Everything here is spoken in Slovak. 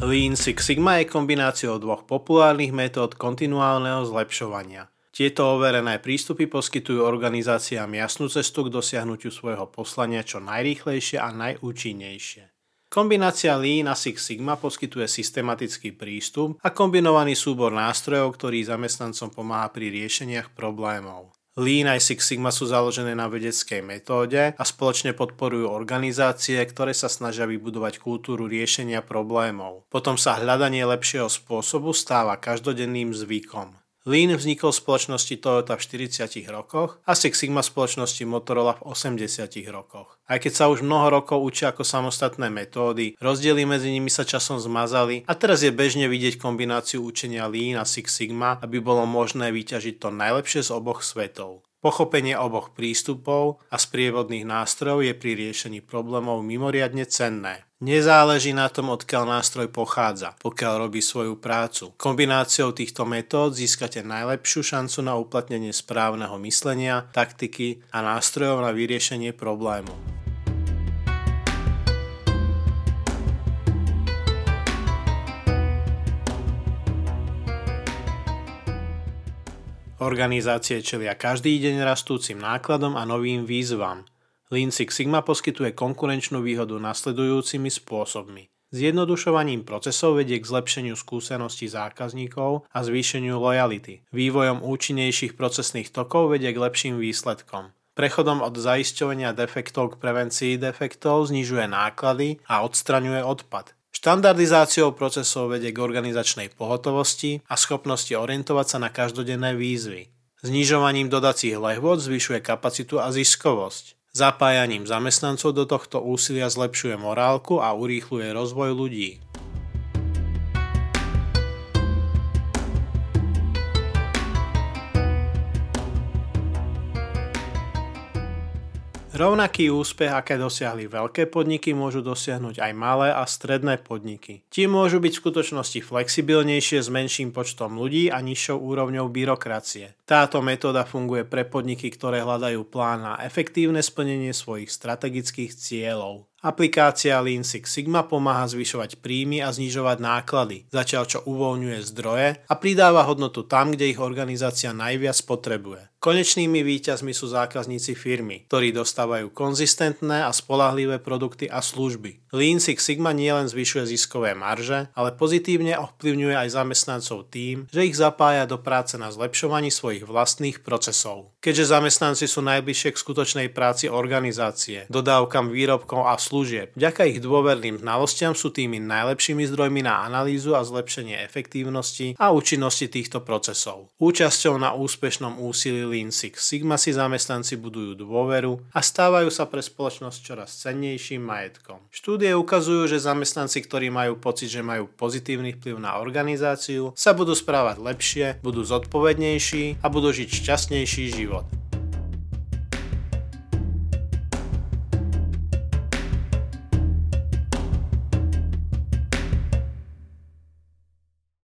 Lean Six Sigma je kombináciou dvoch populárnych metód kontinuálneho zlepšovania. Tieto overené prístupy poskytujú organizáciám jasnú cestu k dosiahnutiu svojho poslania čo najrýchlejšie a najúčinnejšie. Kombinácia Lean a Six Sigma poskytuje systematický prístup a kombinovaný súbor nástrojov, ktorý zamestnancom pomáha pri riešeniach problémov. Lean aj Six Sigma sú založené na vedeckej metóde a spoločne podporujú organizácie, ktoré sa snažia vybudovať kultúru riešenia problémov. Potom sa hľadanie lepšieho spôsobu stáva každodenným zvykom. Lean vznikol v spoločnosti Toyota v 40 rokoch a Six Sigma v spoločnosti Motorola v 80 rokoch. Aj keď sa už mnoho rokov učia ako samostatné metódy, rozdiely medzi nimi sa časom zmazali a teraz je bežne vidieť kombináciu učenia Lean a Six Sigma, aby bolo možné vyťažiť to najlepšie z oboch svetov. Pochopenie oboch prístupov a sprievodných nástrojov je pri riešení problémov mimoriadne cenné. Nezáleží na tom, odkiaľ nástroj pochádza, pokiaľ robí svoju prácu. Kombináciou týchto metód získate najlepšiu šancu na uplatnenie správneho myslenia, taktiky a nástrojov na vyriešenie problému. Organizácie čelia každý deň rastúcim nákladom a novým výzvam. Lean Six Sigma poskytuje konkurenčnú výhodu nasledujúcimi spôsobmi. Zjednodušovaním procesov vedie k zlepšeniu skúseností zákazníkov a zvýšeniu lojality. Vývojom účinnejších procesných tokov vedie k lepším výsledkom. Prechodom od zaisťovania defektov k prevencii defektov znižuje náklady a odstraňuje odpad. Štandardizáciou procesov vedie k organizačnej pohotovosti a schopnosti orientovať sa na každodenné výzvy. Znižovaním dodacích lehvod zvyšuje kapacitu a ziskovosť. Zapájaním zamestnancov do tohto úsilia zlepšuje morálku a urýchluje rozvoj ľudí. Rovnaký úspech, aké dosiahli veľké podniky, môžu dosiahnuť aj malé a stredné podniky. Tie môžu byť v skutočnosti flexibilnejšie s menším počtom ľudí a nižšou úrovňou byrokracie. Táto metóda funguje pre podniky, ktoré hľadajú plán na efektívne splnenie svojich strategických cieľov. Aplikácia Lean Six Sigma pomáha zvyšovať príjmy a znižovať náklady, zatiaľ čo uvoľňuje zdroje a pridáva hodnotu tam, kde ich organizácia najviac potrebuje. Konečnými výťazmi sú zákazníci firmy, ktorí dostávajú konzistentné a spolahlivé produkty a služby. Lean Six Sigma nielen zvyšuje ziskové marže, ale pozitívne ovplyvňuje aj zamestnancov tým, že ich zapája do práce na zlepšovaní svojich vlastných procesov. Keďže zamestnanci sú najbližšie k skutočnej práci organizácie, dodávkam výrobkov a služieb, vďaka ich dôverným znalostiam sú tými najlepšími zdrojmi na analýzu a zlepšenie efektívnosti a účinnosti týchto procesov. Účasťou na úspešnom úsilí Lean Six Sigma si zamestnanci budujú dôveru a stávajú sa pre spoločnosť čoraz cennejším majetkom. Štúdie ukazujú, že zamestnanci, ktorí majú pocit, že majú pozitívny vplyv na organizáciu, sa budú správať lepšie, budú zodpovednejší a budú žiť šťastnejší život.